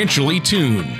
financially tuned.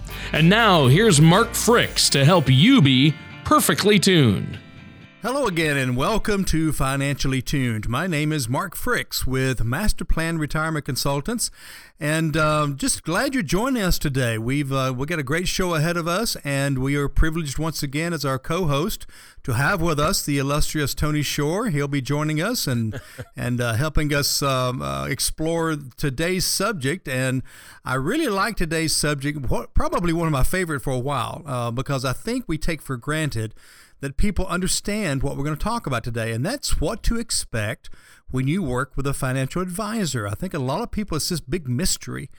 And now here's Mark Fricks to help you be perfectly tuned. Hello again, and welcome to Financially Tuned. My name is Mark Fricks with Master Plan Retirement Consultants, and um, just glad you're joining us today. We've uh, we got a great show ahead of us, and we are privileged once again as our co-host to have with us the illustrious Tony Shore. He'll be joining us and and uh, helping us um, uh, explore today's subject. And I really like today's subject, probably one of my favorite for a while, uh, because I think we take for granted that people understand what we're going to talk about today, and that's what to expect when you work with a financial advisor. I think a lot of people, it's this big mystery.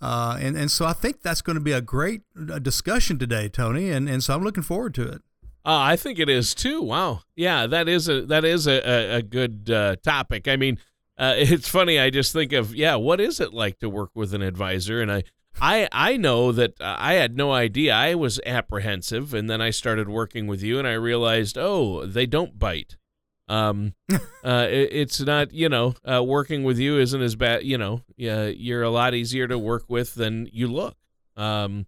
Uh, and, and so I think that's going to be a great uh, discussion today, Tony, and, and so I'm looking forward to it. Uh, I think it is too. Wow, yeah, that is a that is a, a, good uh, topic. I mean, uh, it's funny. I just think of yeah, what is it like to work with an advisor? And I I I know that uh, I had no idea. I was apprehensive, and then I started working with you, and I realized, oh, they don't bite. Um, uh, it, it's not you know uh, working with you isn't as bad. You know, yeah, you're a lot easier to work with than you look. Um,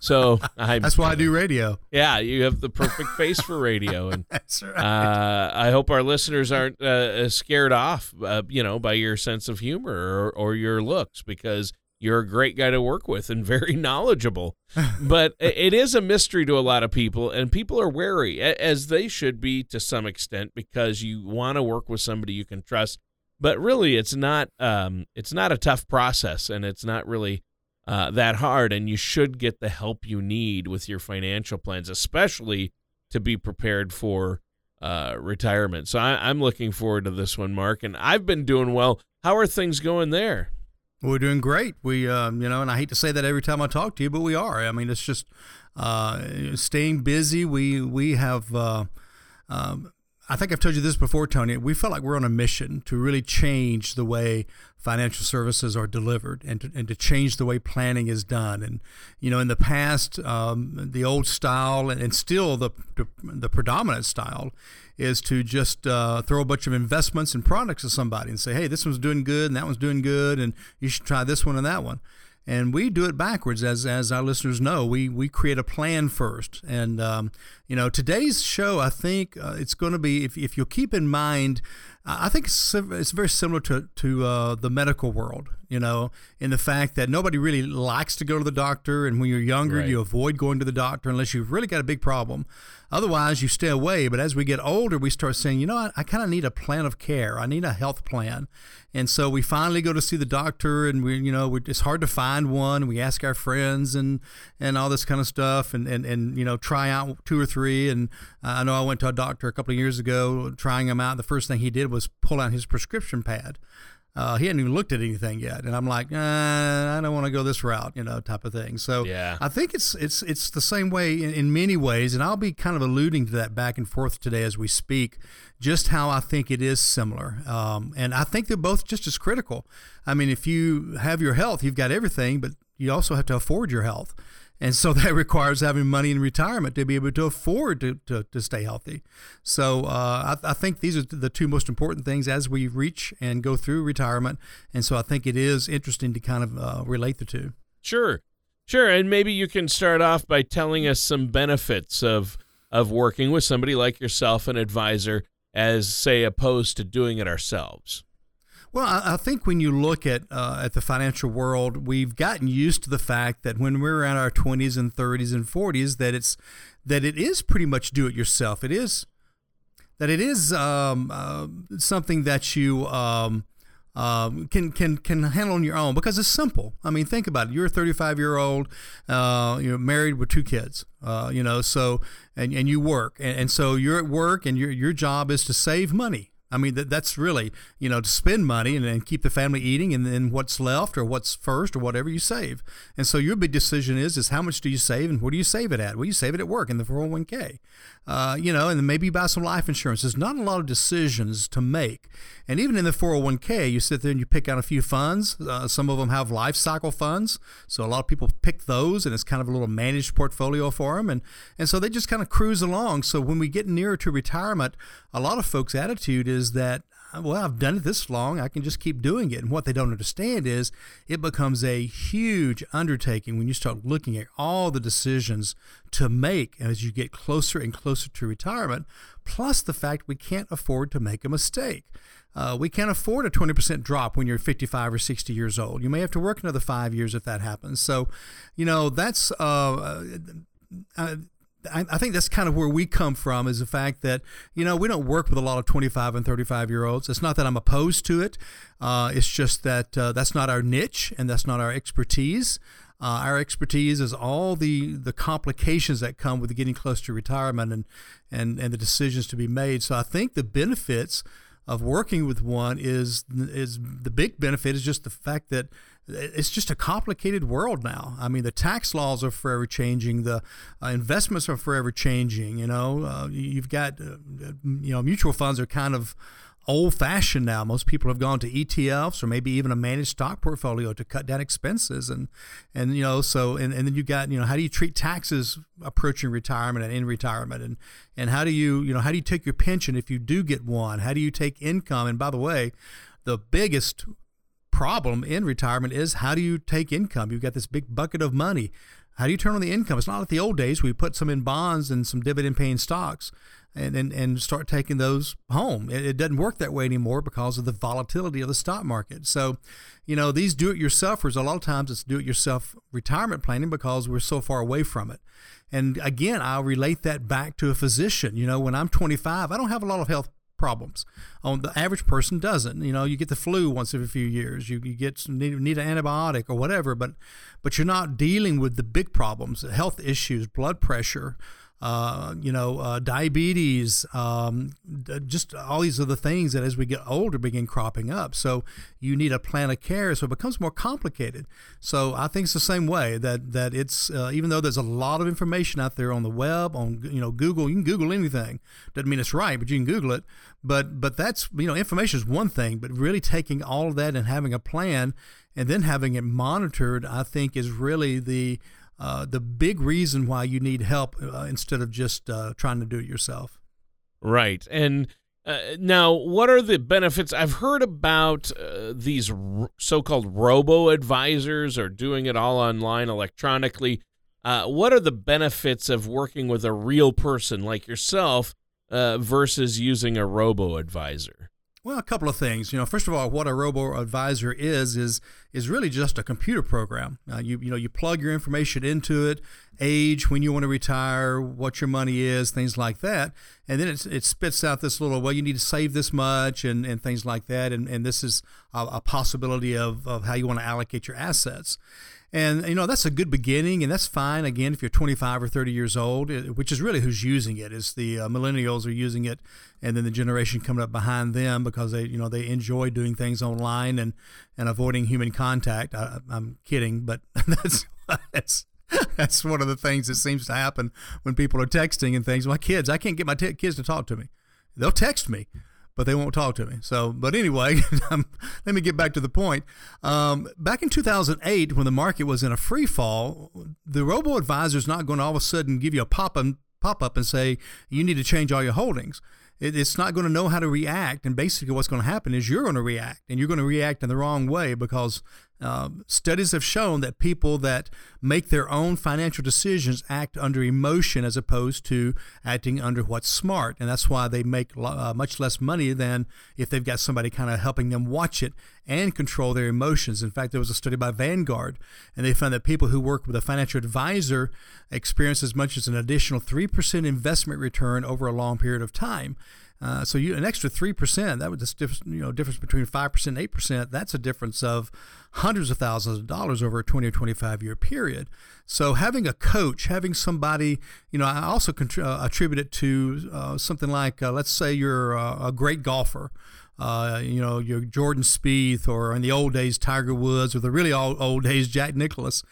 so I, that's why I do radio. Yeah, you have the perfect face for radio, and that's right. Uh, I hope our listeners aren't uh, scared off, uh, you know, by your sense of humor or, or your looks, because you're a great guy to work with and very knowledgeable. but it is a mystery to a lot of people, and people are wary, as they should be to some extent, because you want to work with somebody you can trust. But really, it's not. Um, it's not a tough process, and it's not really uh, that hard. And you should get the help you need with your financial plans, especially to be prepared for uh, retirement. So I, I'm looking forward to this one, Mark. And I've been doing well. How are things going there? We're doing great. We, um, you know, and I hate to say that every time I talk to you, but we are. I mean, it's just uh, staying busy. We we have. Uh, um, I think I've told you this before, Tony. We felt like we're on a mission to really change the way financial services are delivered and to, and to change the way planning is done. And, you know, in the past, um, the old style and, and still the, the, predominant style is to just uh, throw a bunch of investments and products at somebody and say, hey, this one's doing good and that one's doing good and you should try this one and that one and we do it backwards as as our listeners know. We we create a plan first. And um, you know today's show i think uh, it's going to be if, if you'll keep in mind I think it's, it's very similar to, to uh, the medical world, you know, in the fact that nobody really likes to go to the doctor. And when you're younger, right. you avoid going to the doctor unless you've really got a big problem. Otherwise, you stay away. But as we get older, we start saying, you know, I, I kind of need a plan of care. I need a health plan. And so we finally go to see the doctor, and we, you know, it's hard to find one. We ask our friends and and all this kind of stuff, and and, and you know, try out two or three. And I know I went to a doctor a couple of years ago, trying them out. The first thing he did was pull out his prescription pad. Uh, he hadn't even looked at anything yet, and I'm like, eh, I don't want to go this route, you know, type of thing. So yeah. I think it's it's it's the same way in, in, many ways, and I'll be kind of alluding to that back and forth today as we speak, just how I think it is similar, um, and I think they're both just as critical. I mean, if you have your health, you've got everything, but you also have to afford your health. And so that requires having money in retirement to be able to afford to, to, to stay healthy. So uh, I, I, think these are the two most important things as we reach and go through retirement. And so I think it is interesting to kind of uh, relate the two. Sure. Sure. And maybe you can start off by telling us some benefits of of working with somebody like yourself, an advisor, as say opposed to doing it ourselves. Well, I, think when you look at uh, at the financial world, we've gotten used to the fact that when we're in our 20s and 30s and 40s, that it's that it is pretty much do it yourself. It is that it is um, uh, something that you um, um, can can can handle on your own because it's simple. I mean, think about it. You're a 35 year old, uh, you're married with two kids, uh, you know, so and, and you work, and, and so you're at work, and your your job is to save money. I mean, that, that's really, you know, to spend money and, and keep the family eating and then what's left or what's first or whatever you save. And so your big decision is, is how much do you save and where do you save it at? Well, you save it at work in the 401k, uh, you know, and then maybe you buy some life insurance. There's not a lot of decisions to make. And even in the 401k, you sit there and you pick out a few funds. Uh, some of them have life cycle funds. So a lot of people pick those and it's kind of a little managed portfolio for them. And, and so they just kind of cruise along. So when we get nearer to retirement, a lot of folks' attitude is is that well, I've done it this long, I can just keep doing it. And what they don't understand is it becomes a huge undertaking when you start looking at all the decisions to make as you get closer and closer to retirement, plus the fact we can't afford to make a mistake. Uh, we can't afford a 20% drop when you're 55 or 60 years old. You may have to work another five years if that happens. So, you know, that's. Uh, uh, I, I think that's kind of where we come from is the fact that, you know, we don't work with a lot of 25 and 35 year olds. It's not that I'm opposed to it. Uh, it's just that uh, that's not our niche and that's not our expertise. Uh, our expertise is all the, the complications that come with getting close to retirement and, and, and the decisions to be made. So I think the benefits of working with one is is the big benefit is just the fact that it's just a complicated world now. I mean, the tax laws are forever changing. The uh, investments are forever changing. You know, uh, you've got, uh, you know, mutual funds are kind of old fashioned now. Most people have gone to ETFs or maybe even a managed stock portfolio to cut down expenses. And, and you know, so, and, and then you've got, you know, how do you treat taxes approaching retirement and in retirement? And, and how do you, you know, how do you take your pension if you do get one? How do you take income? And by the way, the biggest problem in retirement is how do you take income? You've got this big bucket of money. How do you turn on the income? It's not like the old days. We put some in bonds and some dividend paying stocks and, and, and start taking those home. It, it, doesn't work that way anymore because of the volatility of the stock market. So, you know, these do it yourselfers, a lot of times it's do it yourself retirement planning because we're so far away from it. And again, I'll relate that back to a physician. You know, when I'm 25, I don't have a lot of health problems. On the average person doesn't. You know, you get the flu once every few years. You, you get some, need, need an antibiotic or whatever, but but you're not dealing with the big problems, the health issues, blood pressure, uh, you know, uh, diabetes, um, just all these other things that as we get older begin cropping up. So you need a plan of care. So it becomes more complicated. So I think it's the same way that that it's uh, even though there's a lot of information out there on the web, on you know Google, you can Google anything. Doesn't mean it's right, but you can Google it. But but that's you know information is one thing, but really taking all of that and having a plan and then having it monitored, I think is really the uh, the big reason why you need help uh, instead of just uh, trying to do it yourself. Right. And uh, now, what are the benefits? I've heard about uh, these so called robo advisors or doing it all online electronically. what are the benefits of working with a real person like yourself versus using a robo advisor? Well, a couple of things. You know, first of all, what a robo advisor is is is really just a computer program. Uh, you you know you plug your information into it, age, when you want to retire, what your money is, things like that, and then it it spits out this little well, you need to save this much and, and things like that, and and this is a, a possibility of of how you want to allocate your assets. And you know that's a good beginning, and that's fine. Again, if you're 25 or 30 years old, which is really who's using it, is the uh, millennials are using it, and then the generation coming up behind them because they, you know, they enjoy doing things online and and avoiding human contact. I, am kidding, but that's that's that's one of the things that seems to happen when people are texting and things. My kids, I can't get my t- kids to talk to me. They'll text me but they won't talk to me. So, but anyway, um, let me get back to the point. Um, back in 2008, when the market was in a free fall, the robo advisor is not going to all of a sudden give you a pop up, pop up and say you need to change all your holdings. It, it's not going to know how to react, and basically, what's going to happen is you're going to react, and you're going to react in the wrong way because uh, studies have shown that people that make their own financial decisions act under emotion as opposed to acting under what's smart. And that's why they make uh, much less money than if they've got somebody kind of helping them watch it and control their emotions. In fact, there was a study by Vanguard, and they found that people who work with a financial advisor experience as much as an additional 3% investment return over a long period of time. Uh, so you an extra three percent that would just you know difference between five percent and eight percent. That's a difference of hundreds of thousands of dollars over a twenty or twenty five year period. So having a coach, having somebody, you know, I also contri- uh, attribute it to uh, something like, uh, let's say you're a, a great golfer. Uh, you know, you're Jordan Spieth, or in the old days Tiger Woods, or the really old, old days Jack Nicklaus.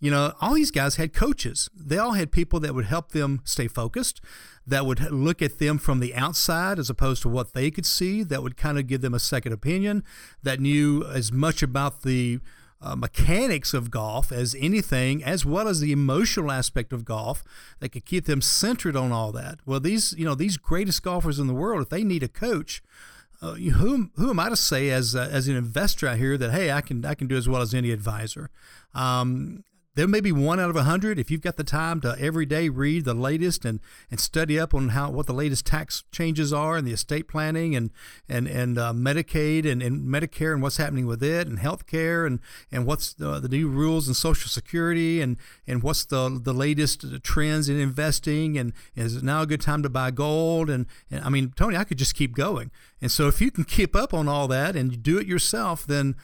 You know, all these guys had coaches. They all had people that would help them stay focused that would look at them from the outside as opposed to what they could see, that would kind of give them a second opinion, that knew as much about the uh, mechanics of golf as anything, as well as the emotional aspect of golf that could keep them centered on all that. Well, these you know these greatest golfers in the world, if they need a coach, uh, who who am I to say as uh, as an investor out here that hey I can I can do as well as any advisor? Um, there may be one out of a hundred if you've got the time to every day read the latest and, and study up on how what the latest tax changes are and the estate planning and and and uh, Medicaid and, and Medicare and what's happening with it and health care and and what's the, the new rules in Social Security and and what's the the latest trends in investing and, and is it now a good time to buy gold? And, and I mean Tony I could just keep going and so if you can keep up on all that and do it yourself then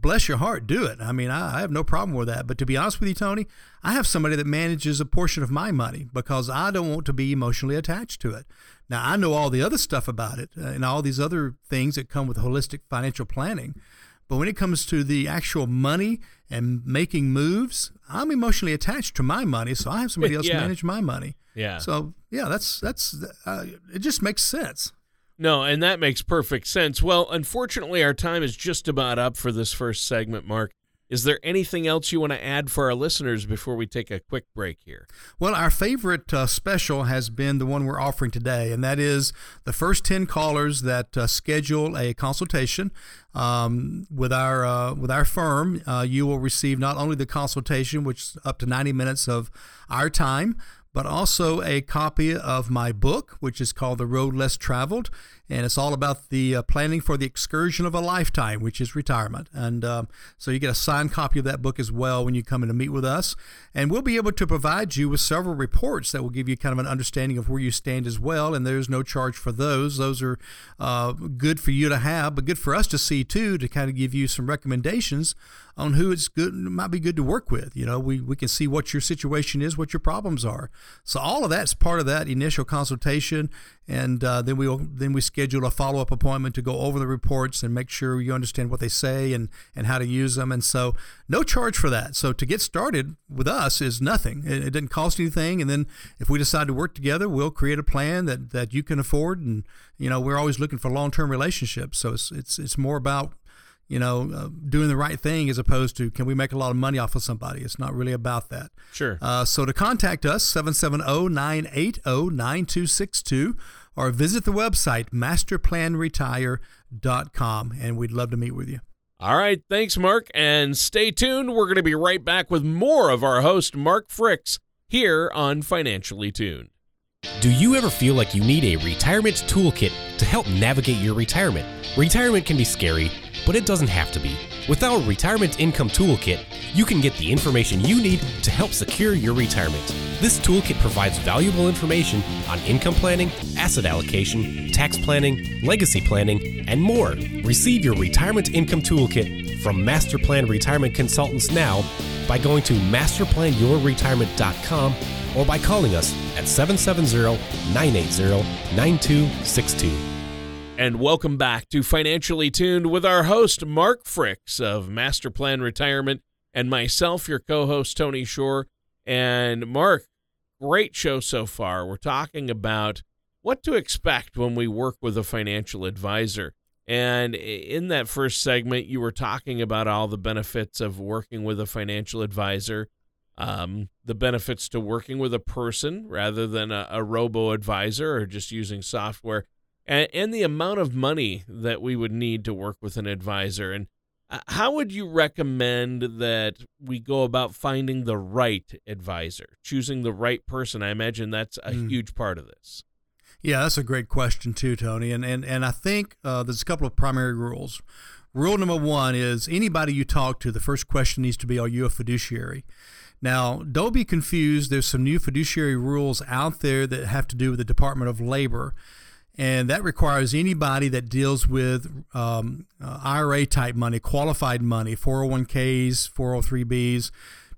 bless your heart, do it. I mean, I, I, have no problem with that. But to be honest with you, Tony, I have somebody that manages a portion of my money because I don't want to be emotionally attached to it. Now, I know all the other stuff about it uh, and all these other things that come with holistic financial planning. But when it comes to the actual money and making moves, I'm emotionally attached to my money, so I have somebody else yeah. manage my money. Yeah. So yeah, that's that's uh, it. Just makes sense. No, and that makes perfect sense. Well, unfortunately, our time is just about up for this first segment, Mark. Is there anything else you want to add for our listeners before we take a quick break here? Well, our favorite uh, special has been the one we're offering today, and that is the first 10 callers that uh, schedule a consultation um, with our uh, with our firm. Uh, you will receive not only the consultation, which is up to 90 minutes of our time, but also a copy of my book, which is called The Road Less Traveled. And it's all about the uh, planning for the excursion of a lifetime, which is retirement. And uh, so you get a signed copy of that book as well when you come in to meet with us. And we'll be able to provide you with several reports that will give you kind of an understanding of where you stand as well. And there's no charge for those. Those are uh, good for you to have, but good for us to see too, to kind of give you some recommendations on who it's good might be good to work with. You know, we, we can see what your situation is, what your problems are. So all of that's part of that initial consultation, and uh, then we then we schedule a follow up appointment to go over the reports and make sure you understand what they say and and how to use them. And so no charge for that. So to get started with us is nothing. It, it doesn't cost anything. And then if we decide to work together, we'll create a plan that that you can afford. And you know, we're always looking for long term relationships. So it's it's it's more about you know, uh, doing the right thing as opposed to can we make a lot of money off of somebody? It's not really about that. Sure. Uh, so to contact us, 770-980-9262 or visit the website masterplanretire.com and we'd love to meet with you. All right, thanks Mark and stay tuned. We're going to be right back with more of our host Mark Fricks here on Financially Tuned. Do you ever feel like you need a retirement toolkit to help navigate your retirement? Retirement can be scary but it doesn't have to be. With our Retirement Income Toolkit, you can get the information you need to help secure your retirement. This toolkit provides valuable information on income planning, asset allocation, tax planning, legacy planning, and more. Receive your Retirement Income Toolkit from Masterplan Retirement Consultants now by going to masterplanyourretirement.com or by calling us at 770 980 9262. And welcome back to Financially Tuned with our host, Mark Fricks of Master Plan Retirement, and myself, your co host, Tony Shore. And Mark, great show so far. We're talking about what to expect when we work with a financial advisor. And in that first segment, you were talking about all the benefits of working with a financial advisor, um, the benefits to working with a person rather than a, a robo advisor or just using software and, and the amount of money that we would need to work with an advisor. And Uh, How would you recommend that we go about finding the right advisor, choosing the right person? I imagine that's a Mm. huge part of this. Yeah, that's a great question too, Tony. And and and I think uh, there's a couple of primary rules. Rule number one is anybody you talk to, the first question needs to be, "Are you a fiduciary?" Now, don't be confused. There's some new fiduciary rules out there that have to do with the Department of Labor, and that requires anybody that deals with um, uh, IRA type money, qualified money, 401ks, 403bs,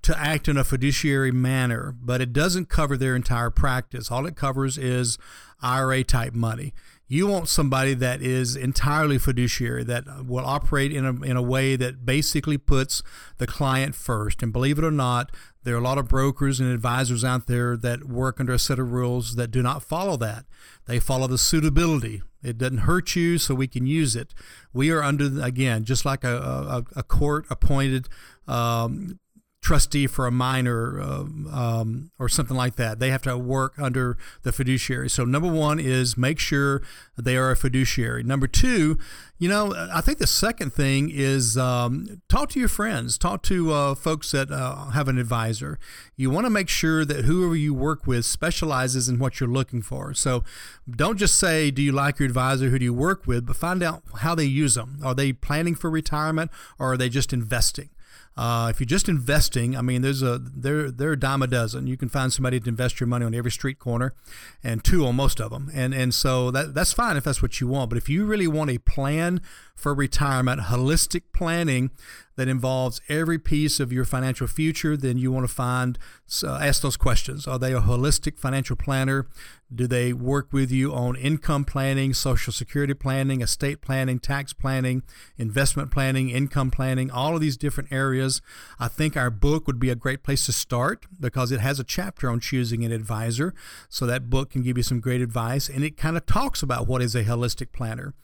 to act in a fiduciary manner, but it doesn't cover their entire practice. All it covers is IRA type money. You want somebody that is entirely fiduciary, that will operate in a, in a way that basically puts the client first. And believe it or not, there are a lot of brokers and advisors out there that work under a set of rules that do not follow that. They follow the suitability. It doesn't hurt you, so we can use it. We are under, again, just like a, a, a court appointed um, trustee for a minor um, um, or something like that. They have to work under the fiduciary. So number one is make sure they are a fiduciary. Number two, you know, I think the second thing is um, talk to your friends, talk to uh, folks that uh, have an advisor. You want to make sure that whoever you work with specializes in what you're looking for. So don't just say, do you like your advisor? Who do you work with? But find out how they use them. Are they planning for retirement or are they just investing? Uh, if you're just investing, I mean, there's a there there are dime a dozen. You can find somebody to invest your money on every street corner, and two on most of them. And and so that that's fine if that's what you want. But if you really want a plan for retirement, holistic planning that involves every piece of your financial future, then you want to find uh, ask those questions. Are they a holistic financial planner? Do they work with you on income planning, social security planning, estate planning, tax planning, investment planning, income planning, all of these different areas? I think our book would be a great place to start because it has a chapter on choosing an advisor. So that book can give you some great advice and it kind of talks about what is a holistic planner.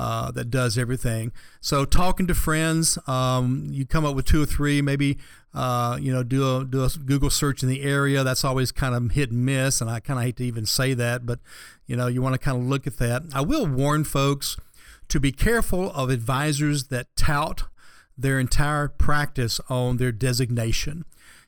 Uh, that does everything. So talking to friends, um, you come up with two or three, maybe uh, you know do a do a Google search in the area. That's always kind of hit and miss, and I kind of hate to even say that, but you know you want to kind of look at that. I will warn folks to be careful of advisors that tout their entire practice on their designation.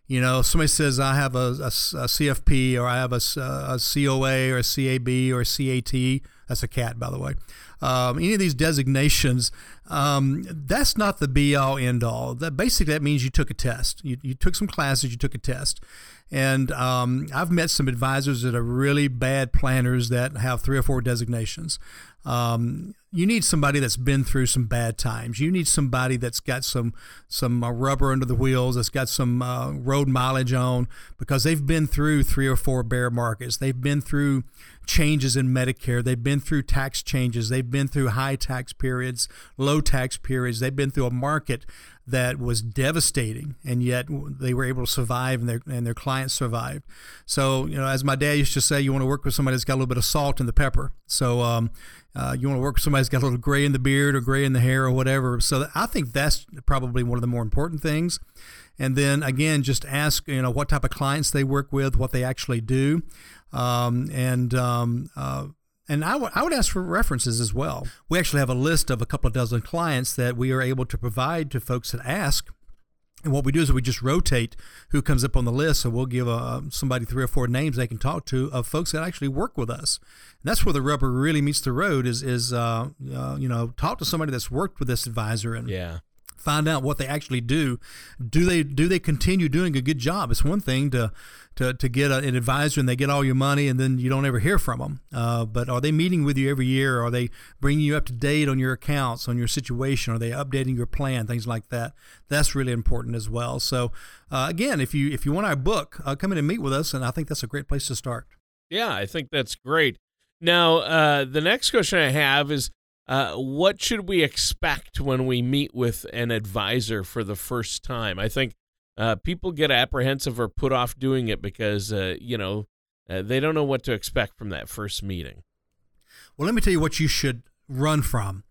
You know, somebody says I have a, a, a CFP or I have a, a, COA or a CAB or a CAT. That's a cat, by the way. Um, any of these designations, um, that's not the be all end all. That basically that means you took a test. You, you took some classes, you took a test. And um, I've met some advisors that are really bad planners that have three or four designations. Um, you need somebody that's been through some bad times. You need somebody that's got some some uh, rubber under the wheels, that's got some uh, road mileage on, because they've been through three or four bear markets. They've been through changes in Medicare. They've been through tax changes. They've been through high tax periods, low tax periods. They've been through a market that was devastating, and yet they were able to survive, and their and their clients survived. So, you know, as my dad used to say, you want to work with somebody that's got a little bit of salt in the pepper. So, um, uh, you want to work with somebody that's got a little gray in the beard or gray in the hair or whatever. So, I think that's probably one of the more important things. And then again, just ask you know what type of clients they work with, what they actually do, um, and um, uh, and I would I would ask for references as well. We actually have a list of a couple of dozen clients that we are able to provide to folks that ask. And what we do is we just rotate who comes up on the list. So we'll give uh, somebody three or four names they can talk to of folks that actually work with us. And that's where the rubber really meets the road. Is is uh, uh, you know talk to somebody that's worked with this advisor and Yeah. Find out what they actually do. Do they do they continue doing a good job? It's one thing to to, to get a, an advisor and they get all your money and then you don't ever hear from them. Uh, but are they meeting with you every year? Are they bringing you up to date on your accounts, on your situation? Are they updating your plan? Things like that. That's really important as well. So uh, again, if you if you want our book, uh, come in and meet with us, and I think that's a great place to start. Yeah, I think that's great. Now, uh, the next question I have is uh, what should we expect when we meet with an advisor for the first time? I think uh, people get apprehensive or put off doing it because, uh, you know, uh, they don't know what to expect from that first meeting. Well, let me tell you what you should run from.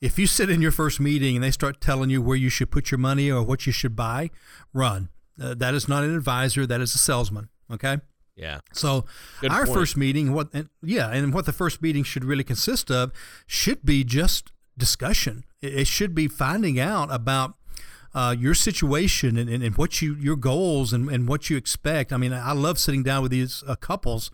If you sit in your first meeting and they start telling you where you should put your money or what you should buy, run. Uh, that is not an advisor, that is a salesman. Okay? Yeah. So Good our point. first meeting, what and, yeah, and what the first meeting should really consist of should be just discussion. It, it should be finding out about uh, your situation and, and, and, what you your goals and, and what you expect. I mean, I love sitting down with these uh, couples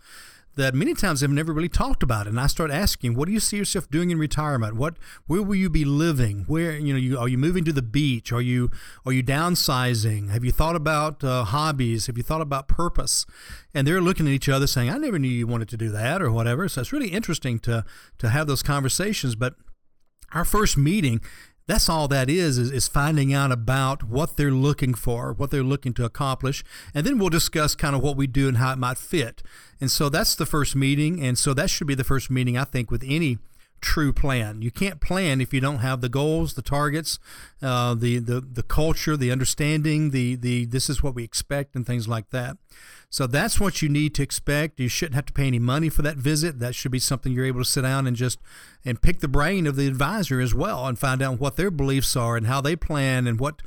that many times have never really talked about it. And I start asking, what do you see yourself doing in retirement? What where will you be living? Where you know you are you moving to the beach? Are you are you downsizing? Have you thought about uh, hobbies? Have you thought about purpose? And they're looking at each other saying, I never knew you wanted to do that or whatever. So it's really interesting to to have those conversations. But our first meeting that's all that is, is, is finding out about what they're looking for, what they're looking to accomplish, and then we'll discuss kind of what we do and how it might fit. And so that's the first meeting, and so that should be the first meeting I think with any true plan. You can't plan if you don't have the goals, the targets, uh, the, the the culture, the understanding, the the this is what we expect, and things like that. So that's what you need to expect. You shouldn't have to pay any money for that visit. That should be something you're able to sit down and just and pick the brain of the advisor as well and find out what their beliefs are and how they plan and what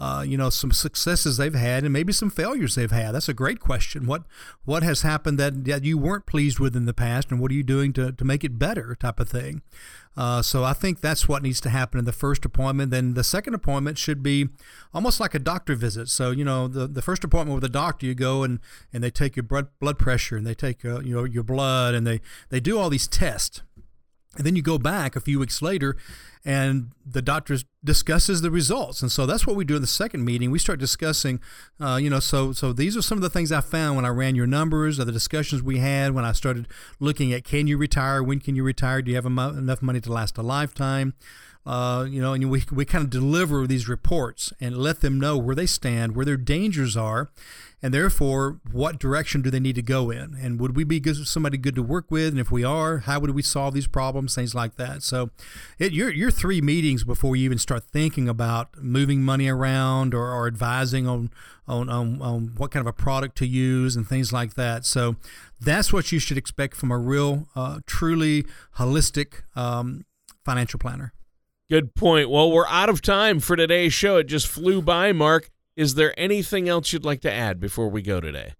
uh, you know some successes they've had and maybe some failures they've had. That's a great question. What what has happened that, that you weren't pleased with in the past, and what are you doing to, to make it better, type of thing. Uh, so I think that's what needs to happen in the first appointment. Then the second appointment should be almost like a doctor visit. So you know the, the first appointment with a doctor, you go and, and they take your blood blood pressure and they take uh, you know your blood and they they do all these tests. And then you go back a few weeks later and the doctor discusses the results. And so that's what we do in the second meeting. We start discussing, uh, you know, so so these are some of the things I found when I ran your numbers, or the discussions we had when I started looking at can you retire, when can you retire, do you have enough money to last a lifetime. Uh, you know, and we, we kind of deliver these reports and let them know where they stand, where their dangers are, and therefore what direction do they need to go in and would we be good, somebody good to work with and if we are how would we solve these problems things like that so it, you're, you're three meetings before you even start thinking about moving money around or, or advising on, on, on, on what kind of a product to use and things like that so that's what you should expect from a real uh, truly holistic um, financial planner Good point. Well, we're out of time for today's show. It just flew by, Mark. Is there anything else you'd like to add before we go today?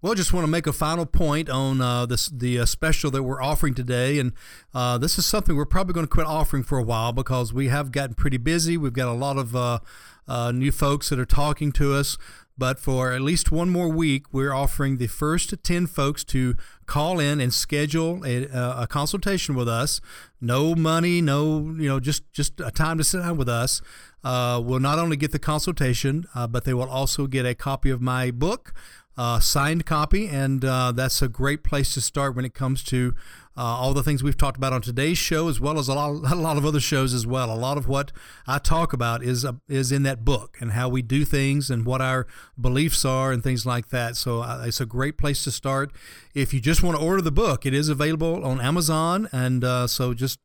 Well, I just want to make a final point on uh, this the uh, special that we're offering today, and uh, this is something we're probably going to quit offering for a while because we have gotten pretty busy. We've got a lot of uh, uh, new folks that are talking to us, but for at least one more week, we're offering the first ten folks to call in and schedule a, a consultation with us. No money, no you know, just just a time to sit down with us uh, will not only get the consultation, uh, but they will also get a copy of my book, uh, signed copy, and uh, that's a great place to start when it comes to uh, all the things we've talked about on today's show, as well as a lot, a lot of other shows as well. A lot of what I talk about is uh, is in that book and how we do things and what our beliefs are and things like that. So it's a great place to start. If you just want to order the book, it is available on Amazon, and so just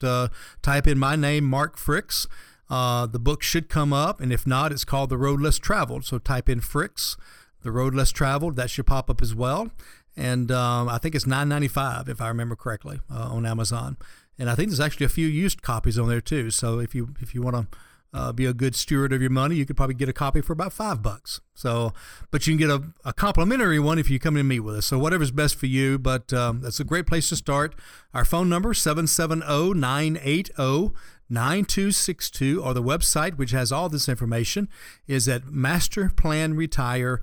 type in my name, Mark Fricks. Uh, the book should come up, and if not, it's called The Road Less Traveled. So type in Fricks, The Road Less Traveled. That should pop up as well. And um, I think it's nine ninety five if I remember correctly uh, on Amazon. And I think there's actually a few used copies on there too. So if you if you want to uh, be a good steward of your money, you could probably get a copy for about five bucks. So, but you can get a, a complimentary one if you come in and meet with us. So whatever's best for you, but um, that's a great place to start. Our phone number, 770-980-9262, or the website, which has all this information, is at masterplanretire.com.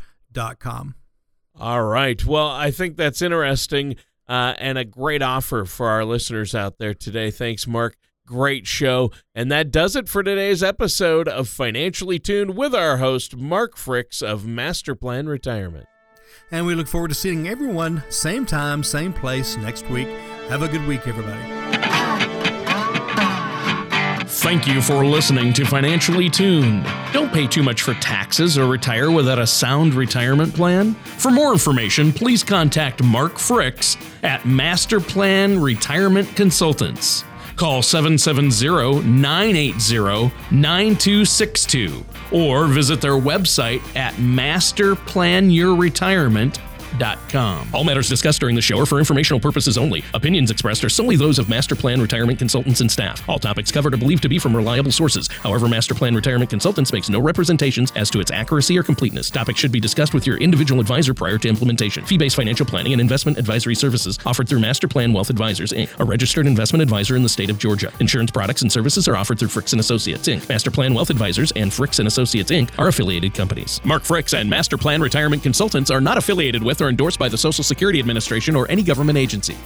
All right. Well, I think that's interesting uh, and a great offer for our listeners out there today. Thanks, Mark. Great show. And that does it for today's episode of Financially Tuned with our host, Mark Fricks of Master Plan Retirement. And we look forward to seeing everyone same time, same place next week. Have a good week, everybody. Thank you for listening to Financially Tuned. Don't pay too much for taxes or retire without a sound retirement plan. For more information, please contact Mark Fricks at Master Plan Retirement Consultants. Call 770 980 9262 or visit their website at masterplanyourretirement.com masterplan.com. All matters discussed during the show are for informational purposes only. Opinions expressed are solely those of Master Plan Retirement Consultants and staff. All topics covered are believed to be from reliable sources. However, Master Plan Retirement Consultants makes no representations as to its accuracy or completeness. Topics should be discussed with your individual advisor prior to implementation. Fee-based financial planning and investment advisory services offered through Master Plan Wealth Advisors Inc., a registered investment advisor in the state of Georgia. Insurance products and services are offered through Fricks and Associates Inc. Master Plan Wealth Advisors and Fricks and Associates Inc. are affiliated companies. Mark Fricks and Master Plan Retirement Consultants are not affiliated with or endorsed by the Social Security Administration or any government agency.